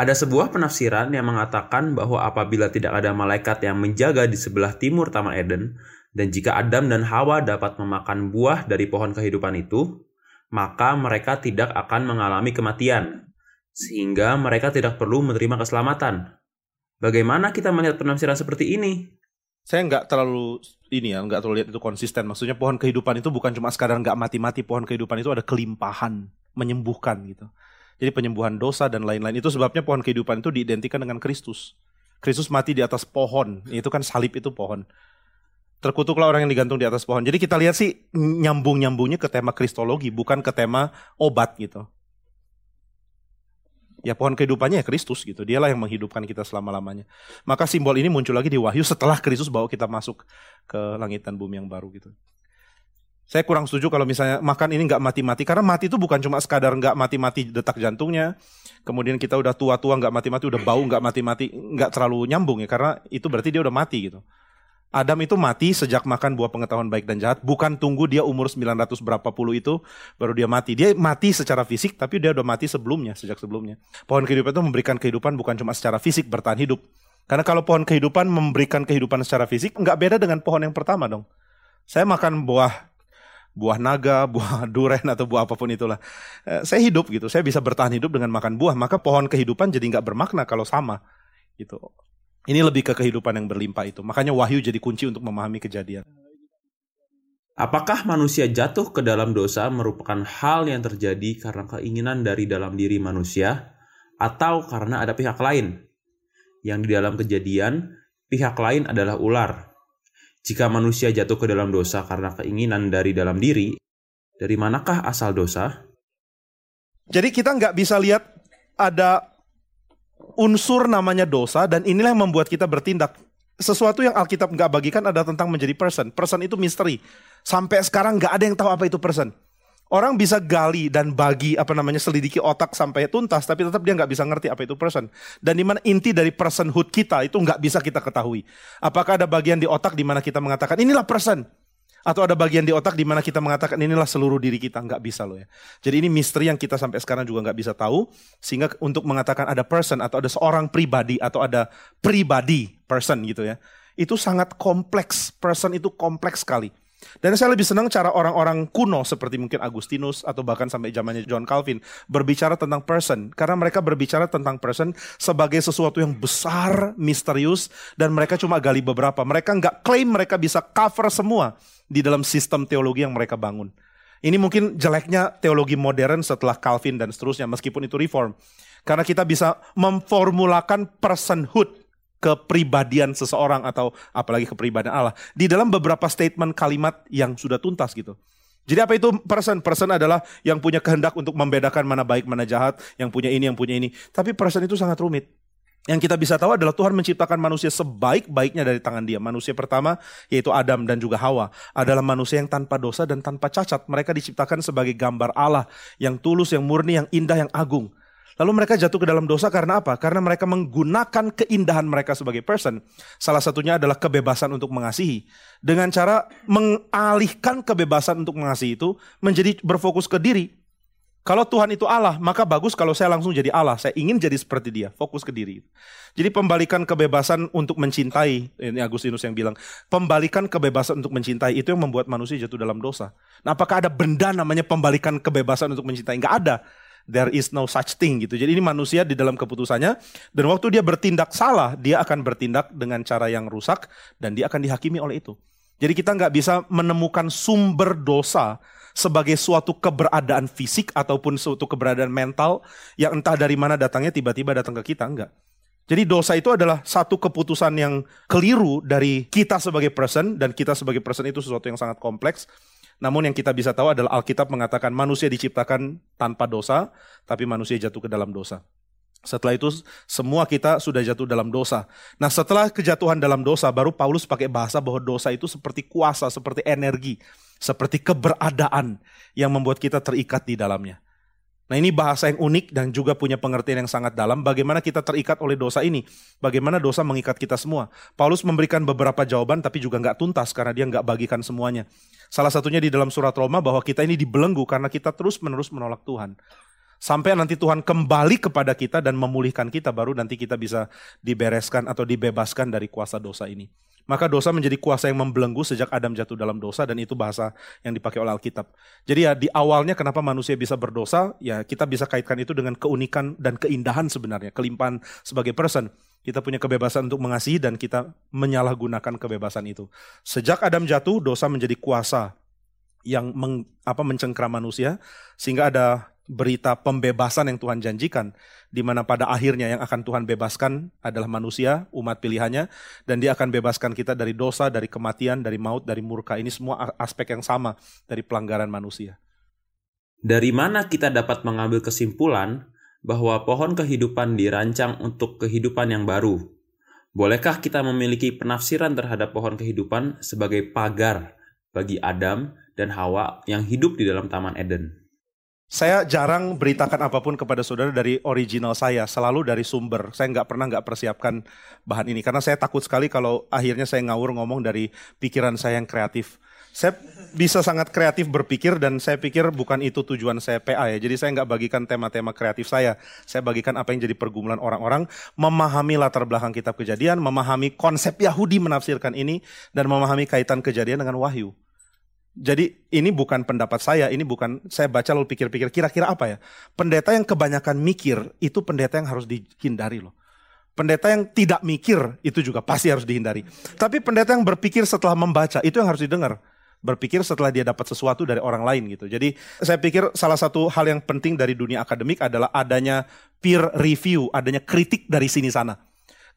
Ada sebuah penafsiran yang mengatakan bahwa apabila tidak ada malaikat yang menjaga di sebelah timur Taman Eden, dan jika Adam dan Hawa dapat memakan buah dari pohon kehidupan itu, maka mereka tidak akan mengalami kematian, sehingga mereka tidak perlu menerima keselamatan. Bagaimana kita melihat penafsiran seperti ini? Saya nggak terlalu ini ya, nggak terlalu lihat itu konsisten. Maksudnya pohon kehidupan itu bukan cuma sekadar nggak mati-mati, pohon kehidupan itu ada kelimpahan, menyembuhkan gitu. Jadi penyembuhan dosa dan lain-lain itu sebabnya pohon kehidupan itu diidentikan dengan Kristus. Kristus mati di atas pohon, itu kan salib itu pohon. Terkutuklah orang yang digantung di atas pohon. Jadi kita lihat sih nyambung-nyambungnya ke tema kristologi, bukan ke tema obat gitu. Ya pohon kehidupannya ya Kristus gitu. Dialah yang menghidupkan kita selama-lamanya. Maka simbol ini muncul lagi di Wahyu setelah Kristus bawa kita masuk ke langit dan bumi yang baru gitu. Saya kurang setuju kalau misalnya makan ini nggak mati-mati. Karena mati itu bukan cuma sekadar nggak mati-mati detak jantungnya. Kemudian kita udah tua-tua nggak mati-mati, udah bau nggak mati-mati, nggak terlalu nyambung ya. Karena itu berarti dia udah mati gitu. Adam itu mati sejak makan buah pengetahuan baik dan jahat, bukan tunggu dia umur 900 berapa puluh itu baru dia mati. Dia mati secara fisik, tapi dia udah mati sebelumnya, sejak sebelumnya. Pohon kehidupan itu memberikan kehidupan bukan cuma secara fisik bertahan hidup. Karena kalau pohon kehidupan memberikan kehidupan secara fisik, nggak beda dengan pohon yang pertama dong. Saya makan buah buah naga, buah duren atau buah apa pun itulah. Eh, saya hidup gitu, saya bisa bertahan hidup dengan makan buah. Maka pohon kehidupan jadi nggak bermakna kalau sama gitu. Ini lebih ke kehidupan yang berlimpah itu. Makanya wahyu jadi kunci untuk memahami kejadian. Apakah manusia jatuh ke dalam dosa merupakan hal yang terjadi karena keinginan dari dalam diri manusia atau karena ada pihak lain? Yang di dalam kejadian, pihak lain adalah ular. Jika manusia jatuh ke dalam dosa karena keinginan dari dalam diri, dari manakah asal dosa? Jadi kita nggak bisa lihat ada unsur namanya dosa dan inilah yang membuat kita bertindak. Sesuatu yang Alkitab nggak bagikan ada tentang menjadi person. Person itu misteri. Sampai sekarang nggak ada yang tahu apa itu person. Orang bisa gali dan bagi apa namanya selidiki otak sampai tuntas, tapi tetap dia nggak bisa ngerti apa itu person. Dan di mana inti dari personhood kita itu nggak bisa kita ketahui. Apakah ada bagian di otak di mana kita mengatakan inilah person? Atau ada bagian di otak di mana kita mengatakan inilah seluruh diri kita. Nggak bisa loh ya. Jadi ini misteri yang kita sampai sekarang juga nggak bisa tahu. Sehingga untuk mengatakan ada person atau ada seorang pribadi atau ada pribadi person gitu ya. Itu sangat kompleks. Person itu kompleks sekali. Dan saya lebih senang cara orang-orang kuno seperti mungkin Agustinus atau bahkan sampai zamannya John Calvin berbicara tentang person karena mereka berbicara tentang person sebagai sesuatu yang besar, misterius dan mereka cuma gali beberapa. Mereka nggak klaim mereka bisa cover semua di dalam sistem teologi yang mereka bangun. Ini mungkin jeleknya teologi modern setelah Calvin dan seterusnya, meskipun itu reform. Karena kita bisa memformulakan personhood, kepribadian seseorang atau apalagi kepribadian Allah di dalam beberapa statement kalimat yang sudah tuntas gitu. Jadi apa itu person? Person adalah yang punya kehendak untuk membedakan mana baik mana jahat, yang punya ini yang punya ini. Tapi person itu sangat rumit. Yang kita bisa tahu adalah Tuhan menciptakan manusia sebaik-baiknya dari tangan dia. Manusia pertama yaitu Adam dan juga Hawa adalah manusia yang tanpa dosa dan tanpa cacat. Mereka diciptakan sebagai gambar Allah yang tulus, yang murni, yang indah, yang agung. Lalu mereka jatuh ke dalam dosa karena apa? Karena mereka menggunakan keindahan mereka sebagai person. Salah satunya adalah kebebasan untuk mengasihi. Dengan cara mengalihkan kebebasan untuk mengasihi itu menjadi berfokus ke diri. Kalau Tuhan itu Allah, maka bagus kalau saya langsung jadi Allah. Saya ingin jadi seperti dia, fokus ke diri. Jadi pembalikan kebebasan untuk mencintai, ini Agustinus yang bilang, pembalikan kebebasan untuk mencintai itu yang membuat manusia jatuh dalam dosa. Nah apakah ada benda namanya pembalikan kebebasan untuk mencintai? Enggak ada. There is no such thing gitu. Jadi ini manusia di dalam keputusannya dan waktu dia bertindak salah, dia akan bertindak dengan cara yang rusak dan dia akan dihakimi oleh itu. Jadi kita nggak bisa menemukan sumber dosa sebagai suatu keberadaan fisik ataupun suatu keberadaan mental yang entah dari mana datangnya tiba-tiba datang ke kita, enggak. Jadi dosa itu adalah satu keputusan yang keliru dari kita sebagai person dan kita sebagai person itu sesuatu yang sangat kompleks. Namun yang kita bisa tahu adalah Alkitab mengatakan manusia diciptakan tanpa dosa, tapi manusia jatuh ke dalam dosa. Setelah itu semua kita sudah jatuh dalam dosa. Nah setelah kejatuhan dalam dosa baru Paulus pakai bahasa bahwa dosa itu seperti kuasa, seperti energi seperti keberadaan yang membuat kita terikat di dalamnya. Nah ini bahasa yang unik dan juga punya pengertian yang sangat dalam bagaimana kita terikat oleh dosa ini. Bagaimana dosa mengikat kita semua. Paulus memberikan beberapa jawaban tapi juga nggak tuntas karena dia nggak bagikan semuanya. Salah satunya di dalam surat Roma bahwa kita ini dibelenggu karena kita terus menerus menolak Tuhan. Sampai nanti Tuhan kembali kepada kita dan memulihkan kita, baru nanti kita bisa dibereskan atau dibebaskan dari kuasa dosa ini. Maka dosa menjadi kuasa yang membelenggu sejak Adam jatuh dalam dosa dan itu bahasa yang dipakai oleh Alkitab. Jadi ya di awalnya kenapa manusia bisa berdosa, ya kita bisa kaitkan itu dengan keunikan dan keindahan sebenarnya, kelimpahan sebagai person. Kita punya kebebasan untuk mengasihi dan kita menyalahgunakan kebebasan itu. Sejak Adam jatuh, dosa menjadi kuasa yang meng, apa mencengkram manusia sehingga ada berita pembebasan yang Tuhan janjikan di mana pada akhirnya yang akan Tuhan bebaskan adalah manusia, umat pilihannya dan dia akan bebaskan kita dari dosa, dari kematian, dari maut, dari murka. Ini semua aspek yang sama dari pelanggaran manusia. Dari mana kita dapat mengambil kesimpulan bahwa pohon kehidupan dirancang untuk kehidupan yang baru? Bolehkah kita memiliki penafsiran terhadap pohon kehidupan sebagai pagar bagi Adam dan Hawa yang hidup di dalam Taman Eden? Saya jarang beritakan apa pun kepada saudara dari original saya, selalu dari sumber. Saya nggak pernah nggak persiapkan bahan ini karena saya takut sekali kalau akhirnya saya ngawur ngomong dari pikiran saya yang kreatif. Saya bisa sangat kreatif berpikir dan saya pikir bukan itu tujuan saya PA ya. Jadi saya nggak bagikan tema-tema kreatif saya. Saya bagikan apa yang jadi pergumulan orang-orang, memahami latar belakang kitab kejadian, memahami konsep Yahudi menafsirkan ini, dan memahami kaitan kejadian dengan wahyu. Jadi ini bukan pendapat saya, ini bukan saya baca lalu pikir-pikir kira-kira apa ya. Pendeta yang kebanyakan mikir itu pendeta yang harus dihindari loh. Pendeta yang tidak mikir itu juga pasti harus dihindari. Tapi pendeta yang berpikir setelah membaca itu yang harus didengar. Berpikir setelah dia dapat sesuatu dari orang lain gitu. Jadi saya pikir salah satu hal yang penting dari dunia akademik adalah adanya peer review, adanya kritik dari sini sana.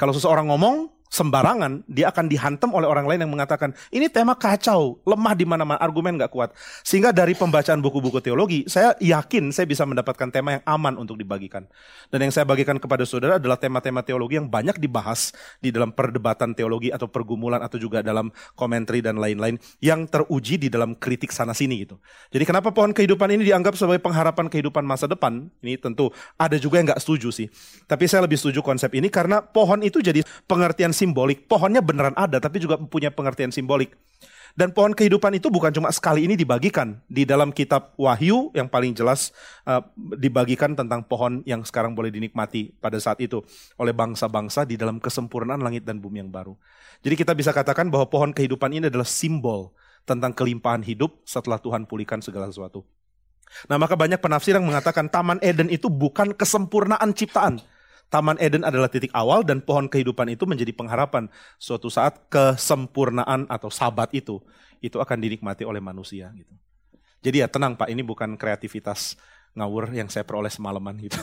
Kalau seseorang ngomong, sembarangan, dia akan dihantam oleh orang lain yang mengatakan, ini tema kacau, lemah di mana-mana, argumen gak kuat. Sehingga dari pembacaan buku-buku teologi, saya yakin saya bisa mendapatkan tema yang aman untuk dibagikan. Dan yang saya bagikan kepada saudara adalah tema-tema teologi yang banyak dibahas di dalam perdebatan teologi atau pergumulan atau juga dalam komentari dan lain-lain yang teruji di dalam kritik sana-sini gitu. Jadi kenapa pohon kehidupan ini dianggap sebagai pengharapan kehidupan masa depan? Ini tentu ada juga yang gak setuju sih. Tapi saya lebih setuju konsep ini karena pohon itu jadi pengertian simbolik. Pohonnya beneran ada, tapi juga punya pengertian simbolik. Dan pohon kehidupan itu bukan cuma sekali ini dibagikan. Di dalam kitab Wahyu yang paling jelas uh, dibagikan tentang pohon yang sekarang boleh dinikmati pada saat itu oleh bangsa-bangsa di dalam kesempurnaan langit dan bumi yang baru. Jadi kita bisa katakan bahwa pohon kehidupan ini adalah simbol tentang kelimpahan hidup setelah Tuhan pulihkan segala sesuatu. Nah maka banyak penafsir yang mengatakan Taman Eden itu bukan kesempurnaan ciptaan. Taman Eden adalah titik awal dan pohon kehidupan itu menjadi pengharapan. Suatu saat kesempurnaan atau sabat itu, itu akan dinikmati oleh manusia. Gitu. Jadi ya tenang Pak, ini bukan kreativitas ngawur yang saya peroleh semalaman gitu.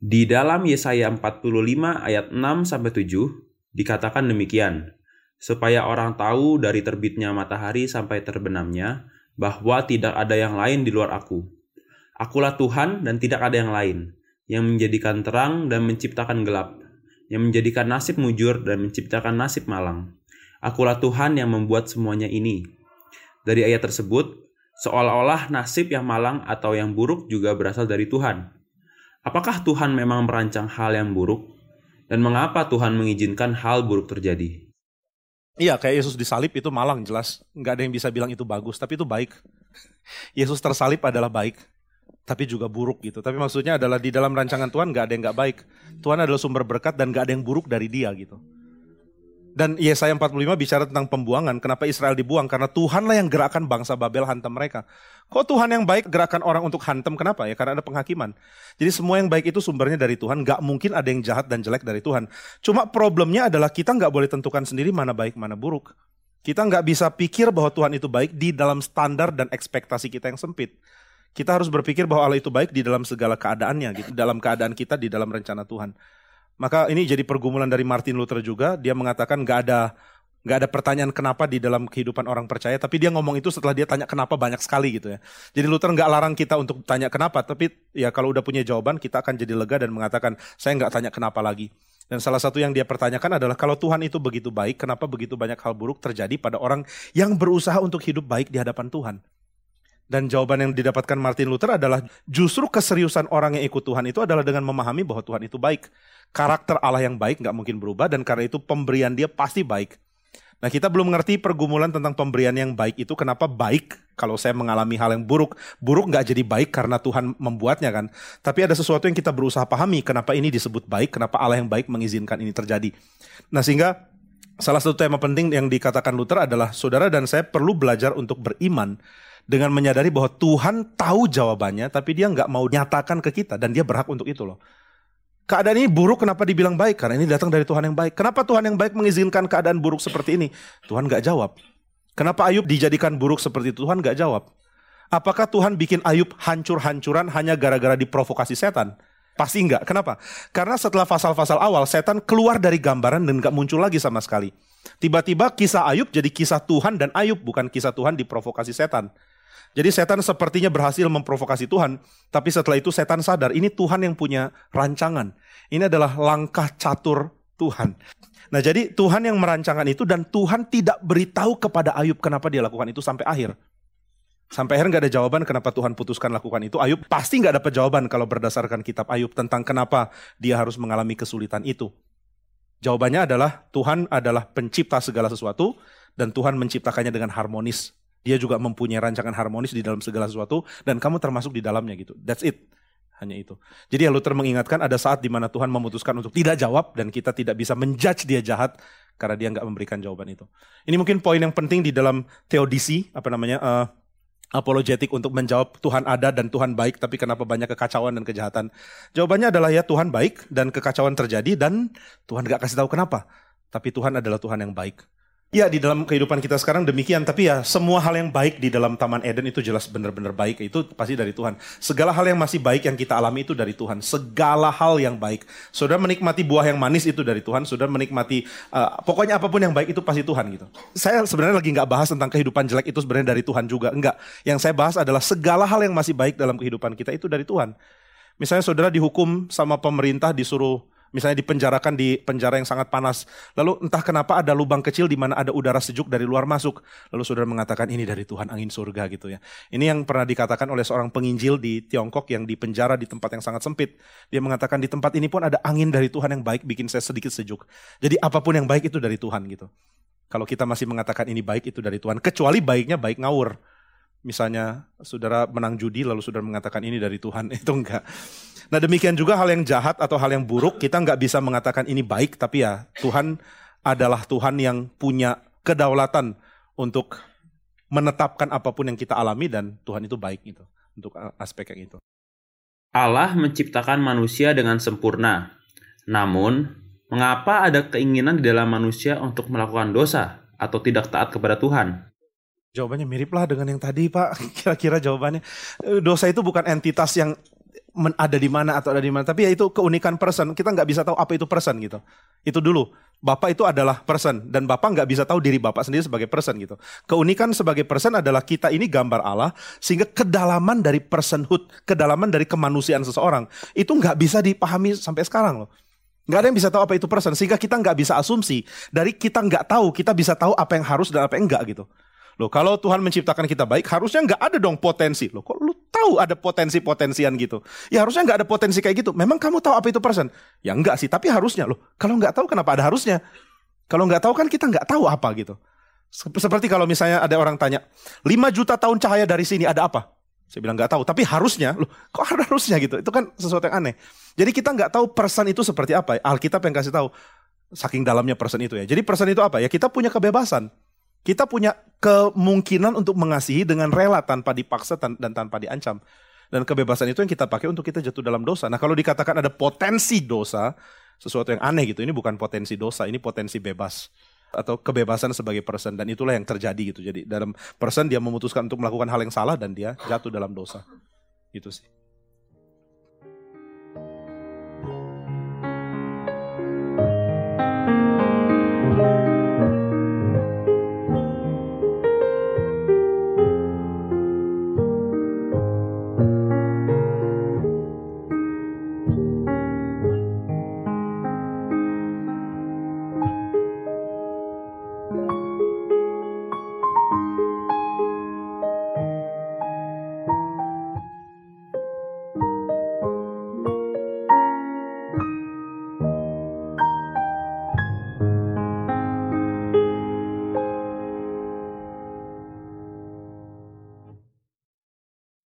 Di dalam Yesaya 45 ayat 6 sampai 7 dikatakan demikian, supaya orang tahu dari terbitnya matahari sampai terbenamnya bahwa tidak ada yang lain di luar aku. Akulah Tuhan dan tidak ada yang lain yang menjadikan terang dan menciptakan gelap, yang menjadikan nasib mujur dan menciptakan nasib malang. Akulah Tuhan yang membuat semuanya ini. Dari ayat tersebut, seolah-olah nasib yang malang atau yang buruk juga berasal dari Tuhan. Apakah Tuhan memang merancang hal yang buruk? Dan mengapa Tuhan mengizinkan hal buruk terjadi? Iya, kayak Yesus disalib itu malang jelas. Nggak ada yang bisa bilang itu bagus, tapi itu baik. Yesus tersalib adalah baik tapi juga buruk gitu. Tapi maksudnya adalah di dalam rancangan Tuhan gak ada yang gak baik. Tuhan adalah sumber berkat dan gak ada yang buruk dari dia gitu. Dan Yesaya 45 bicara tentang pembuangan. Kenapa Israel dibuang? Karena Tuhanlah yang gerakan bangsa Babel hantam mereka. Kok Tuhan yang baik gerakan orang untuk hantam? Kenapa? Ya karena ada penghakiman. Jadi semua yang baik itu sumbernya dari Tuhan. Gak mungkin ada yang jahat dan jelek dari Tuhan. Cuma problemnya adalah kita gak boleh tentukan sendiri mana baik mana buruk. Kita nggak bisa pikir bahwa Tuhan itu baik di dalam standar dan ekspektasi kita yang sempit. Kita harus berpikir bahwa Allah itu baik di dalam segala keadaannya, gitu, dalam keadaan kita, di dalam rencana Tuhan. Maka ini jadi pergumulan dari Martin Luther juga. Dia mengatakan gak ada nggak ada pertanyaan kenapa di dalam kehidupan orang percaya, tapi dia ngomong itu setelah dia tanya kenapa banyak sekali gitu ya. Jadi Luther nggak larang kita untuk tanya kenapa, tapi ya kalau udah punya jawaban kita akan jadi lega dan mengatakan saya nggak tanya kenapa lagi. Dan salah satu yang dia pertanyakan adalah kalau Tuhan itu begitu baik, kenapa begitu banyak hal buruk terjadi pada orang yang berusaha untuk hidup baik di hadapan Tuhan? Dan jawaban yang didapatkan Martin Luther adalah justru keseriusan orang yang ikut Tuhan itu adalah dengan memahami bahwa Tuhan itu baik. Karakter Allah yang baik nggak mungkin berubah dan karena itu pemberian dia pasti baik. Nah kita belum mengerti pergumulan tentang pemberian yang baik itu kenapa baik kalau saya mengalami hal yang buruk. Buruk nggak jadi baik karena Tuhan membuatnya kan. Tapi ada sesuatu yang kita berusaha pahami kenapa ini disebut baik, kenapa Allah yang baik mengizinkan ini terjadi. Nah sehingga salah satu tema penting yang dikatakan Luther adalah saudara dan saya perlu belajar untuk beriman dengan menyadari bahwa Tuhan tahu jawabannya tapi dia nggak mau nyatakan ke kita dan dia berhak untuk itu loh. Keadaan ini buruk kenapa dibilang baik? Karena ini datang dari Tuhan yang baik. Kenapa Tuhan yang baik mengizinkan keadaan buruk seperti ini? Tuhan gak jawab. Kenapa Ayub dijadikan buruk seperti itu? Tuhan gak jawab. Apakah Tuhan bikin Ayub hancur-hancuran hanya gara-gara diprovokasi setan? Pasti enggak. Kenapa? Karena setelah pasal-pasal awal, setan keluar dari gambaran dan gak muncul lagi sama sekali. Tiba-tiba kisah Ayub jadi kisah Tuhan dan Ayub, bukan kisah Tuhan diprovokasi setan. Jadi setan sepertinya berhasil memprovokasi Tuhan, tapi setelah itu setan sadar ini Tuhan yang punya rancangan. Ini adalah langkah catur Tuhan. Nah jadi Tuhan yang merancangkan itu dan Tuhan tidak beritahu kepada Ayub kenapa dia lakukan itu sampai akhir. Sampai akhir nggak ada jawaban kenapa Tuhan putuskan lakukan itu. Ayub pasti nggak dapat jawaban kalau berdasarkan kitab Ayub tentang kenapa dia harus mengalami kesulitan itu. Jawabannya adalah Tuhan adalah pencipta segala sesuatu dan Tuhan menciptakannya dengan harmonis dia juga mempunyai rancangan harmonis di dalam segala sesuatu dan kamu termasuk di dalamnya gitu. That's it. Hanya itu. Jadi ya Luther mengingatkan ada saat di mana Tuhan memutuskan untuk tidak jawab dan kita tidak bisa menjudge dia jahat karena dia nggak memberikan jawaban itu. Ini mungkin poin yang penting di dalam teodisi apa namanya uh, apologetik untuk menjawab Tuhan ada dan Tuhan baik tapi kenapa banyak kekacauan dan kejahatan. Jawabannya adalah ya Tuhan baik dan kekacauan terjadi dan Tuhan nggak kasih tahu kenapa. Tapi Tuhan adalah Tuhan yang baik. Ya di dalam kehidupan kita sekarang demikian, tapi ya semua hal yang baik di dalam Taman Eden itu jelas benar-benar baik, itu pasti dari Tuhan. Segala hal yang masih baik yang kita alami itu dari Tuhan. Segala hal yang baik. Saudara menikmati buah yang manis itu dari Tuhan, saudara menikmati, uh, pokoknya apa pun yang baik itu pasti Tuhan gitu. Saya sebenarnya lagi nggak bahas tentang kehidupan jelek itu sebenarnya dari Tuhan juga, enggak. Yang saya bahas adalah segala hal yang masih baik dalam kehidupan kita itu dari Tuhan. Misalnya saudara dihukum sama pemerintah disuruh misalnya dipenjarakan di penjara yang sangat panas. Lalu entah kenapa ada lubang kecil di mana ada udara sejuk dari luar masuk. Lalu saudara mengatakan ini dari Tuhan angin surga gitu ya. Ini yang pernah dikatakan oleh seorang penginjil di Tiongkok yang dipenjara di tempat yang sangat sempit. Dia mengatakan di tempat ini pun ada angin dari Tuhan yang baik bikin saya sedikit sejuk. Jadi apa pun yang baik itu dari Tuhan gitu. Kalau kita masih mengatakan ini baik itu dari Tuhan, kecuali baiknya baik ngawur. Misalnya saudara menang judi lalu saudara mengatakan ini dari Tuhan, itu enggak. Nah demikian juga hal yang jahat atau hal yang buruk kita nggak bisa mengatakan ini baik tapi ya Tuhan adalah Tuhan yang punya kedaulatan untuk menetapkan apa pun yang kita alami dan Tuhan itu baik itu untuk aspek yang itu. Allah menciptakan manusia dengan sempurna. Namun, mengapa ada keinginan di dalam manusia untuk melakukan dosa atau tidak taat kepada Tuhan? Jawabannya mirip lah dengan yang tadi Pak. Kira-kira jawabannya. Dosa itu bukan entitas yang ada di mana atau ada di mana. Tapi ya itu keunikan person. Kita nggak bisa tahu apa itu person gitu. Itu dulu. Bapak itu adalah person dan Bapak nggak bisa tahu diri Bapak sendiri sebagai person gitu. Keunikan sebagai person adalah kita ini gambar Allah sehingga kedalaman dari personhood, kedalaman dari kemanusiaan seseorang itu nggak bisa dipahami sampai sekarang loh. Nggak ada yang bisa tahu apa itu person sehingga kita nggak bisa asumsi dari kita nggak tahu kita bisa tahu apa yang harus dan apa yang enggak gitu. Loh kalau Tuhan menciptakan kita baik harusnya nggak ada dong potensi. Loh kok lu tahu ada potensi-potensian gitu? Ya harusnya nggak ada potensi kayak gitu. Memang kamu tahu apa itu person? Ya enggak sih, tapi harusnya. Loh kalau nggak tahu kenapa ada harusnya? Kalau nggak tahu kan kita nggak tahu apa gitu. Seperti kalau misalnya ada orang tanya, 5 juta tahun cahaya dari sini ada apa? Saya bilang nggak tahu, tapi harusnya, loh kok harusnya gitu? Itu kan sesuatu yang aneh. Jadi kita nggak tahu person itu seperti apa. Alkitab yang kasih tahu, saking dalamnya person itu ya. Jadi person itu apa ya? Kita punya kebebasan. Kita punya kemungkinan untuk mengasihi dengan rela tanpa dipaksa dan tanpa diancam. Dan kebebasan itu yang kita pakai untuk kita jatuh dalam dosa. Nah kalau dikatakan ada potensi dosa, sesuatu yang aneh gitu. Ini bukan potensi dosa, ini potensi bebas. Atau kebebasan sebagai person. Dan itulah yang terjadi gitu. Jadi dalam person dia memutuskan untuk melakukan hal yang salah dan dia jatuh dalam dosa. Itu sih.